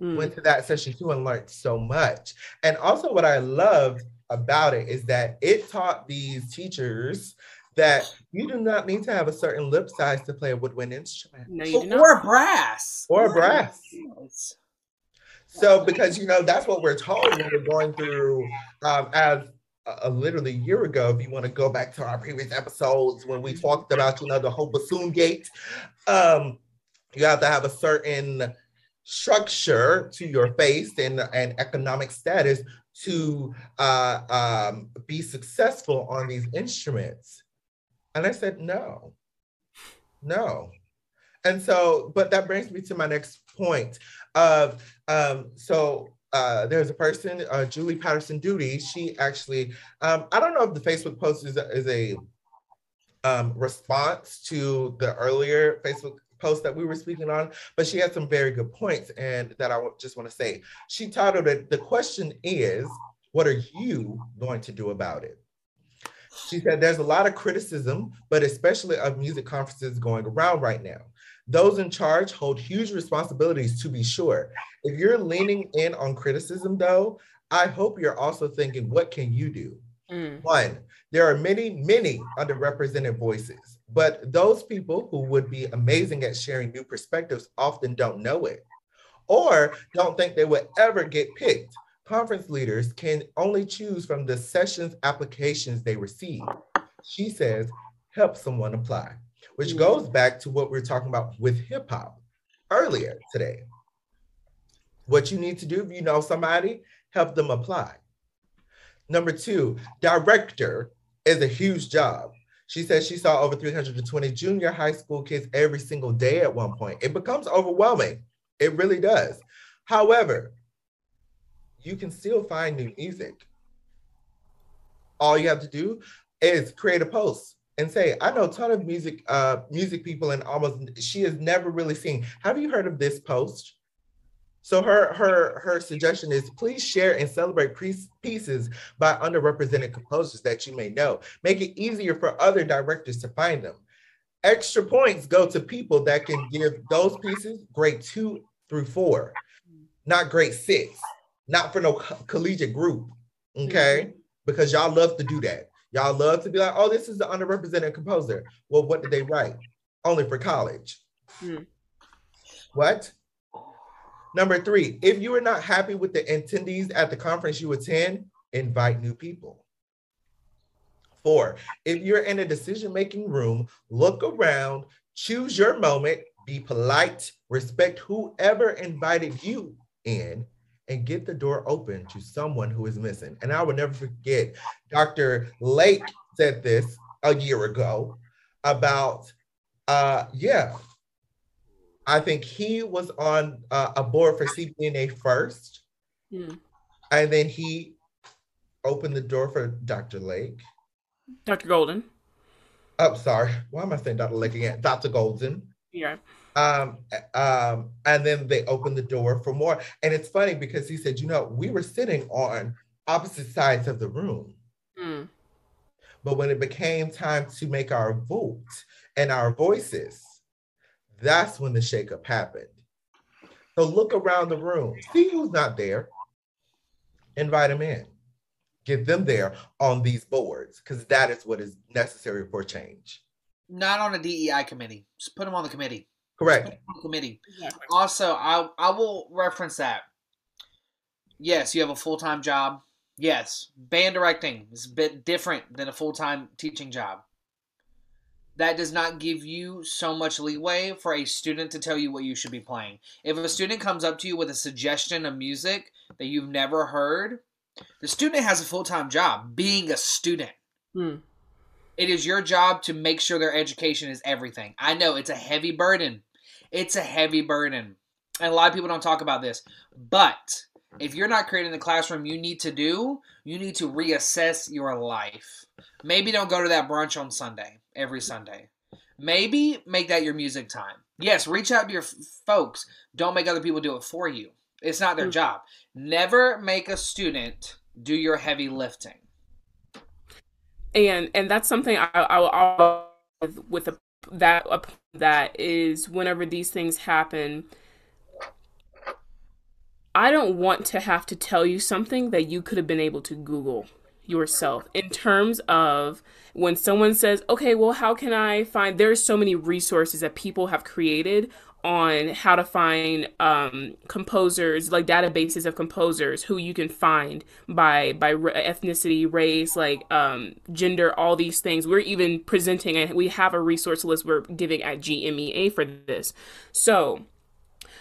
Mm. Went to that session too and learned so much. And also what I loved about it is that it taught these teachers that you do not need to have a certain lip size to play a woodwind instrument. No, you do not. Or brass. Or brass. So, because you know, that's what we're told when we're going through um, as a, a literally year ago, if you want to go back to our previous episodes when we talked about, you know, the whole bassoon gate, um, you have to have a certain structure to your face and, and economic status to uh, um, be successful on these instruments? And I said, no, no. And so, but that brings me to my next point of, um, so uh, there's a person, uh, Julie Patterson Duty. She actually, um, I don't know if the Facebook post is a, is a um, response to the earlier Facebook post that we were speaking on, but she had some very good points and that I just want to say. She titled it, The Question is, What are you going to do about it? She said, There's a lot of criticism, but especially of music conferences going around right now. Those in charge hold huge responsibilities to be sure. If you're leaning in on criticism, though, I hope you're also thinking, What can you do? Mm. One, there are many, many underrepresented voices, but those people who would be amazing at sharing new perspectives often don't know it. or don't think they would ever get picked. Conference leaders can only choose from the sessions applications they receive. She says, help someone apply, which mm-hmm. goes back to what we are talking about with hip hop earlier today. What you need to do if you know somebody, help them apply. Number two, director is a huge job. She says she saw over 320 junior high school kids every single day at one point. It becomes overwhelming. It really does. However, you can still find new music. All you have to do is create a post and say, I know a ton of music, uh, music people and almost she has never really seen. Have you heard of this post? So her her her suggestion is please share and celebrate pieces by underrepresented composers that you may know. Make it easier for other directors to find them. Extra points go to people that can give those pieces grade two through four, not grade six, not for no co- collegiate group. Okay, mm-hmm. because y'all love to do that. Y'all love to be like, oh, this is the underrepresented composer. Well, what did they write? Only for college. Mm. What? Number three, if you are not happy with the attendees at the conference you attend, invite new people. Four, if you're in a decision making room, look around, choose your moment, be polite, respect whoever invited you in, and get the door open to someone who is missing. And I will never forget, Dr. Lake said this a year ago about, uh, yeah, I think he was on uh, a board for CPNA first, mm. and then he opened the door for Dr. Lake. Dr. Golden. Oh, sorry. Why am I saying Dr. Lake again? Dr. Golden. Yeah. Um, um, and then they opened the door for more. And it's funny because he said, you know, we were sitting on opposite sides of the room. Mm. But when it became time to make our vote and our voices, that's when the shakeup happened. So look around the room, see who's not there, invite them in, get them there on these boards, because that is what is necessary for change. Not on a DEI committee. Just put them on the committee. Correct. Committee. Exactly. Also, I I will reference that. Yes, you have a full time job. Yes, band directing is a bit different than a full time teaching job that does not give you so much leeway for a student to tell you what you should be playing. If a student comes up to you with a suggestion of music that you've never heard, the student has a full time job being a student. Hmm. It is your job to make sure their education is everything. I know it's a heavy burden. It's a heavy burden. And a lot of people don't talk about this. But if you're not creating the classroom you need to do, you need to reassess your life. Maybe don't go to that brunch on Sunday every Sunday. Maybe make that your music time. Yes, reach out to your f- folks. Don't make other people do it for you. It's not their mm. job. Never make a student do your heavy lifting. And and that's something I I will with, with a, that that is whenever these things happen. I don't want to have to tell you something that you could have been able to Google yourself in terms of when someone says, okay, well, how can I find? There's so many resources that people have created on how to find um, composers, like databases of composers who you can find by by ethnicity, race, like um, gender, all these things. We're even presenting, and we have a resource list we're giving at GMEA for this. So,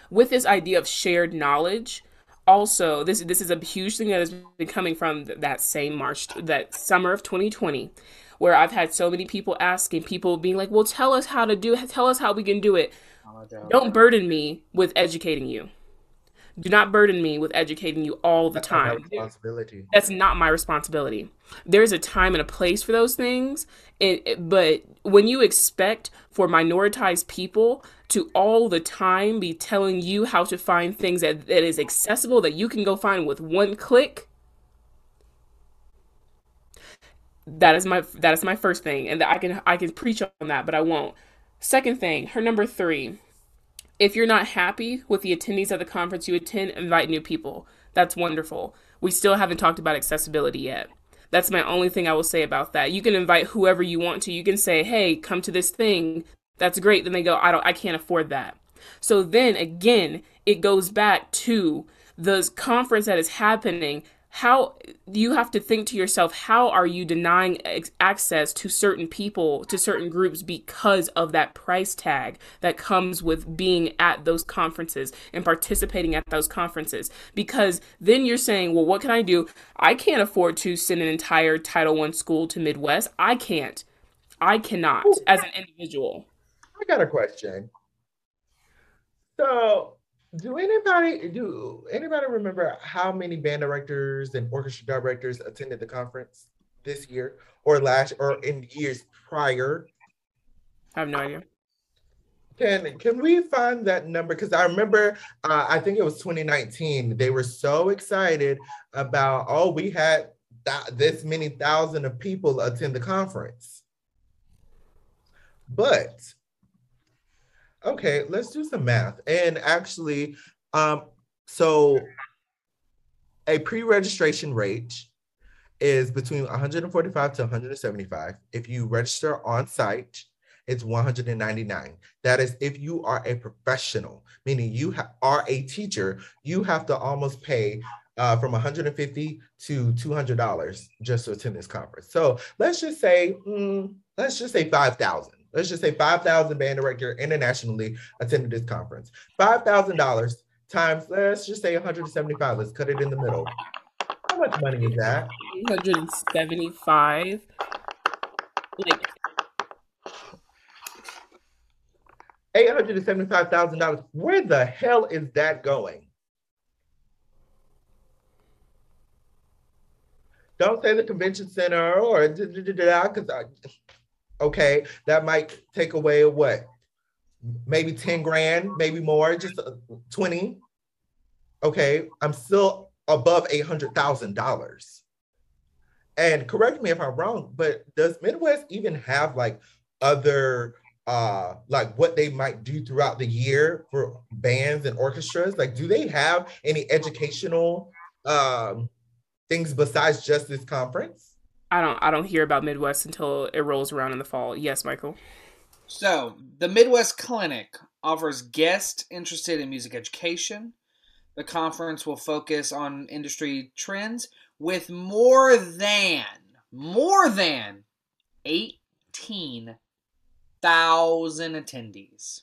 with this idea of shared knowledge, also this this is a huge thing that has been coming from that same March that summer of 2020 where I've had so many people asking people being like well tell us how to do tell us how we can do it don't burden me with educating you. Do not burden me with educating you all the That's time. responsibility. That's not my responsibility. There's a time and a place for those things it, but when you expect for minoritized people to all the time be telling you how to find things that, that is accessible that you can go find with one click that is my that is my first thing. And i can i can preach on that but i won't second thing her number three. If you're not happy with the attendees at the conference you attend invite new people. That's wonderful. We still haven't talked about accessibility yet. That's my only thing i will say about that. You can invite whoever you want to. You can say hey come to this thing. That's great. Then they go, I don't, I can't afford that. So then again, it goes back to the conference that is happening how you have to think to yourself how are you denying access to certain people to certain groups because of that price tag that comes with being at those conferences and participating at those conferences? Because then you're saying well what can i do? I can't afford to send an entire title one school to midwest. I can't. I cannot as an individual. I got a question. So do anybody do anybody remember how many band directors and orchestra directors attended the conference this year or last or in years prior? I have no idea. Can can we find that number? Because I remember, uh, I think it was 2019. They were so excited about oh, we had th- this many thousand of people attend the conference. But Okay, let's do some math. And actually, um, so a pre-registration rate is between 145 to 175. If you register on site, it's 199. That is if you are a professional, meaning you ha- are a teacher, you have to almost pay uh, from 150 to 200 dollars just to attend this conference. So let's just say, mm, let's just say 5,000 let's just say 5,000 band director internationally attended this conference. $5,000 times, let's just say 175. Let's cut it in the middle. How much money is that? 175. Like $875,000. Where the hell is that going? Don't say the convention center or because okay, that might take away what? Maybe 10 grand, maybe more, just uh, 20. Okay, I'm still above $800,000. And correct me if I'm wrong, but does Midwest even have like other uh like what they might do throughout the year for bands and orchestras? Like do they have any educational um things besides just this conference? I don't I don't hear about Midwest until it rolls around in the fall. Yes, Michael. So the Midwest Clinic offers guests interested in music education. The conference will focus on industry trends with more than more than eighteen thousand attendees.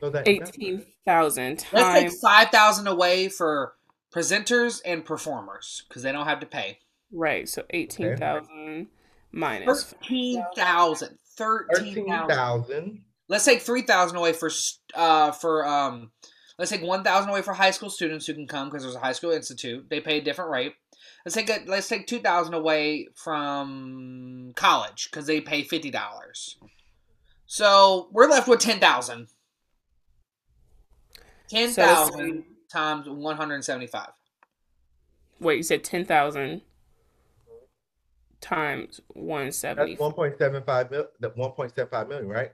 So that, eighteen thousand. Let's take five thousand away for presenters and performers because they don't have to pay. Right. So 18,000 okay. minus 13,000. 13,000. let's take 3,000 away for uh for um let's take 1,000 away for high school students who can come because there's a high school institute. They pay a different rate. Let's take a, let's take 2,000 away from college cuz they pay $50. So, we're left with 10,000. 10,000 so times 175. Wait, you said 10,000 times 170. That's 1.75 mil, 1.75 million, right?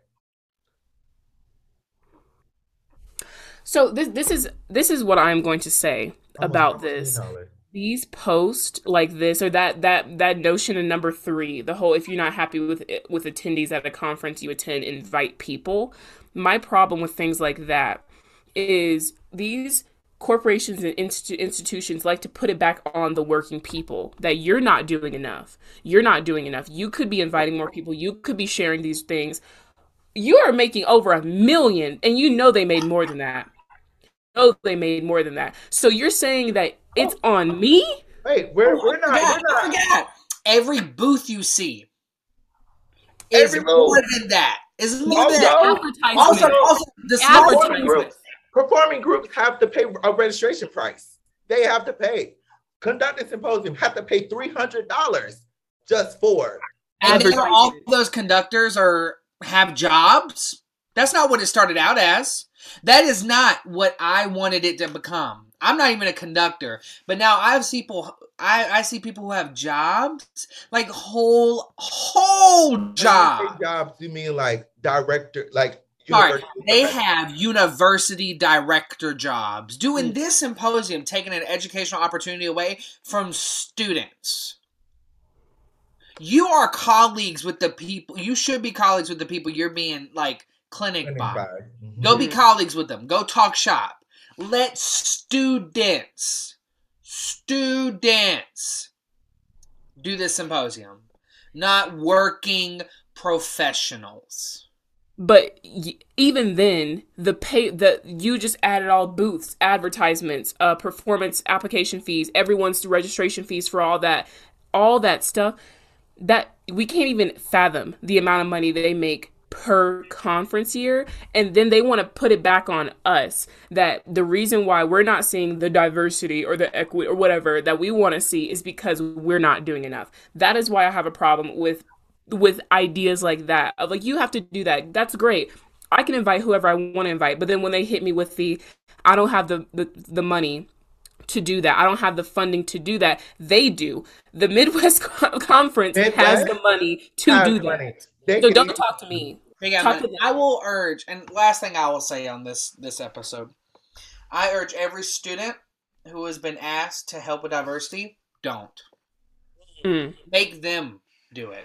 So this this is this is what I'm going to say oh about this. These posts like this or that that that notion of number 3, the whole if you're not happy with it, with attendees at a conference you attend invite people. My problem with things like that is these corporations and institu- institutions like to put it back on the working people that you're not doing enough. You're not doing enough. You could be inviting more people. You could be sharing these things. You are making over a million, and you know they made more than that. Oh, they made more than that. So you're saying that it's on me? Wait, we're, we're not. Forget, we're not. Forget. Every booth you see is Every more than that. Is more than that. Also, also, the small Performing groups have to pay a registration price. They have to pay. Conducting symposium have to pay three hundred dollars just for. And all those conductors are have jobs. That's not what it started out as. That is not what I wanted it to become. I'm not even a conductor, but now I see people. I, I see people who have jobs, like whole whole jobs. Jobs? You mean like director, like Sorry, they have university director jobs. Doing mm. this symposium, taking an educational opportunity away from students. You are colleagues with the people. You should be colleagues with the people you're being like clinic, clinic buy. buy. Mm-hmm. Go be colleagues with them. Go talk shop. Let students, students do this symposium, not working professionals. But even then, the pay that you just added all booths, advertisements, uh, performance application fees, everyone's registration fees for all that, all that stuff. That we can't even fathom the amount of money they make per conference year and then they want to put it back on us that the reason why we're not seeing the diversity or the equity or whatever that we want to see is because we're not doing enough that is why i have a problem with with ideas like that of like you have to do that. That's great. I can invite whoever i want to invite but then when they hit me with the i don't have the the, the money to do that. I don't have the funding to do that they do. The midwest *laughs* conference midwest has the money to do that. so don't talk to me. Talk to I will urge, and last thing I will say on this this episode, I urge every student who has been asked to help with diversity, don't. Mm. make them do it.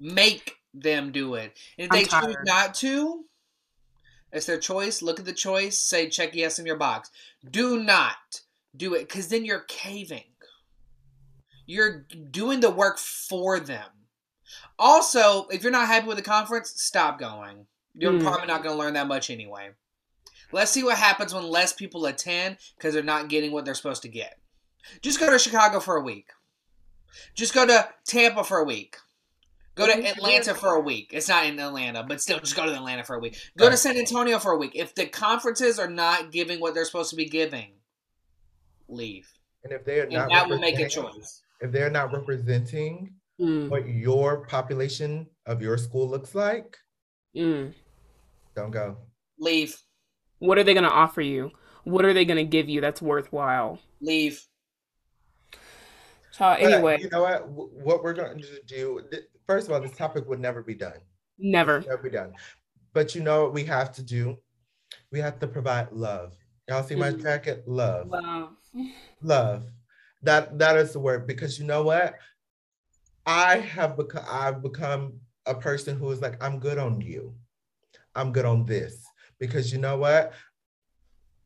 Make them do it. And if I'm they tired. choose not to, it's their choice. Look at the choice. Say check yes in your box. Do not do it because then you're caving. You're doing the work for them. Also, if you're not happy with the conference, stop going. You're mm. probably not going to learn that much anyway. Let's see what happens when less people attend because they're not getting what they're supposed to get. Just go to Chicago for a week. Just go to Tampa for a week. Go to Atlanta for a week. It's not in Atlanta, but still, just go to Atlanta for a week. Go to San Antonio for a week. If the conferences are not giving what they're supposed to be giving, leave. And if they are not, and that will make a choice. If they're not representing mm. what your population of your school looks like, mm. don't go. Leave. What are they going to offer you? What are they going to give you that's worthwhile? Leave. Uh, anyway, but you know what? What we're going to do. First of all, this topic would never be done. Never. Never be done. But you know what we have to do? We have to provide love. Y'all see my mm. jacket? Love. Wow. Love. That that is the word because you know what? I have become I've become a person who is like, I'm good on you. I'm good on this. Because you know what?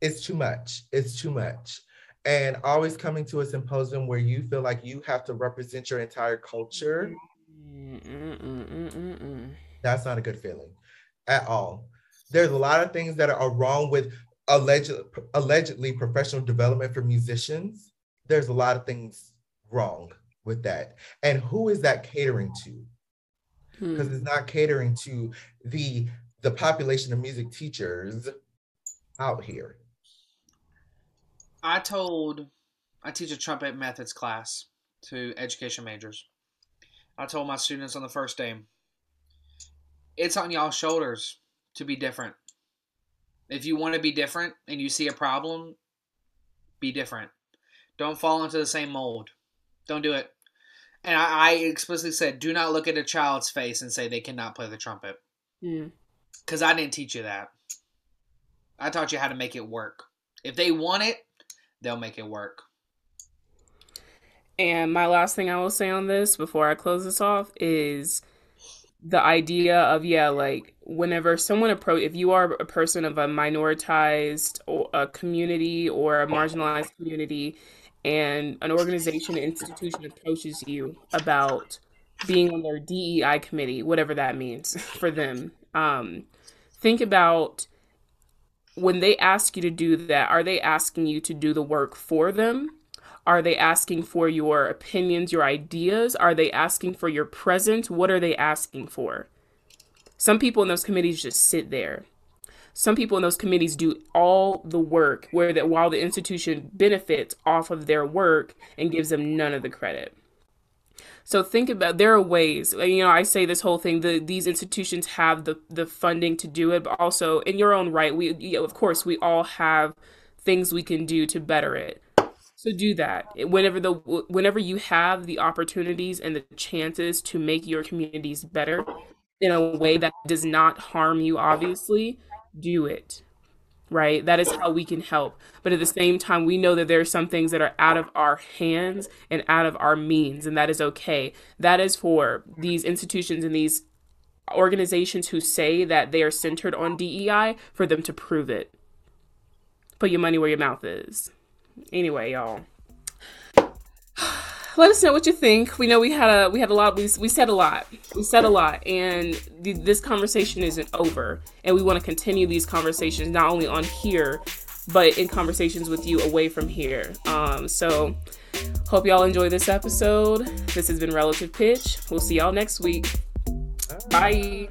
It's too much. It's too much. And always coming to a symposium where you feel like you have to represent your entire culture. Mm-mm-mm-mm-mm. That's not a good feeling at all. There's a lot of things that are wrong with alleged, allegedly professional development for musicians. There's a lot of things wrong with that. And who is that catering to? Because hmm. it's not catering to the the population of music teachers out here. I told I teach a trumpet methods class to education majors. I told my students on the first day, it's on y'all shoulders to be different. If you want to be different and you see a problem, be different. Don't fall into the same mold. Don't do it. And I, I explicitly said, do not look at a child's face and say they cannot play the trumpet. Because mm. I didn't teach you that. I taught you how to make it work. If they want it, they'll make it work. And my last thing I will say on this before I close this off is the idea of yeah, like whenever someone approach, if you are a person of a minoritized or a community or a marginalized community, and an organization, an institution approaches you about being on their DEI committee, whatever that means *laughs* for them, um, think about when they ask you to do that, are they asking you to do the work for them? Are they asking for your opinions, your ideas? Are they asking for your presence? What are they asking for? Some people in those committees just sit there some people in those committees do all the work where that while the institution benefits off of their work and gives them none of the credit so think about there are ways you know i say this whole thing the these institutions have the the funding to do it but also in your own right we you know, of course we all have things we can do to better it so do that whenever the whenever you have the opportunities and the chances to make your communities better in a way that does not harm you obviously do it right that is how we can help but at the same time we know that there are some things that are out of our hands and out of our means and that is okay that is for these institutions and these organizations who say that they are centered on DEI for them to prove it. Put your money where your mouth is. Anyway, y'all. *sighs* Let us know what you think. We know we had a we had a lot. We, we said a lot. We said a lot, and th- this conversation isn't over. And we want to continue these conversations not only on here, but in conversations with you away from here. Um, so hope y'all enjoy this episode. This has been Relative Pitch. We'll see y'all next week. Bye.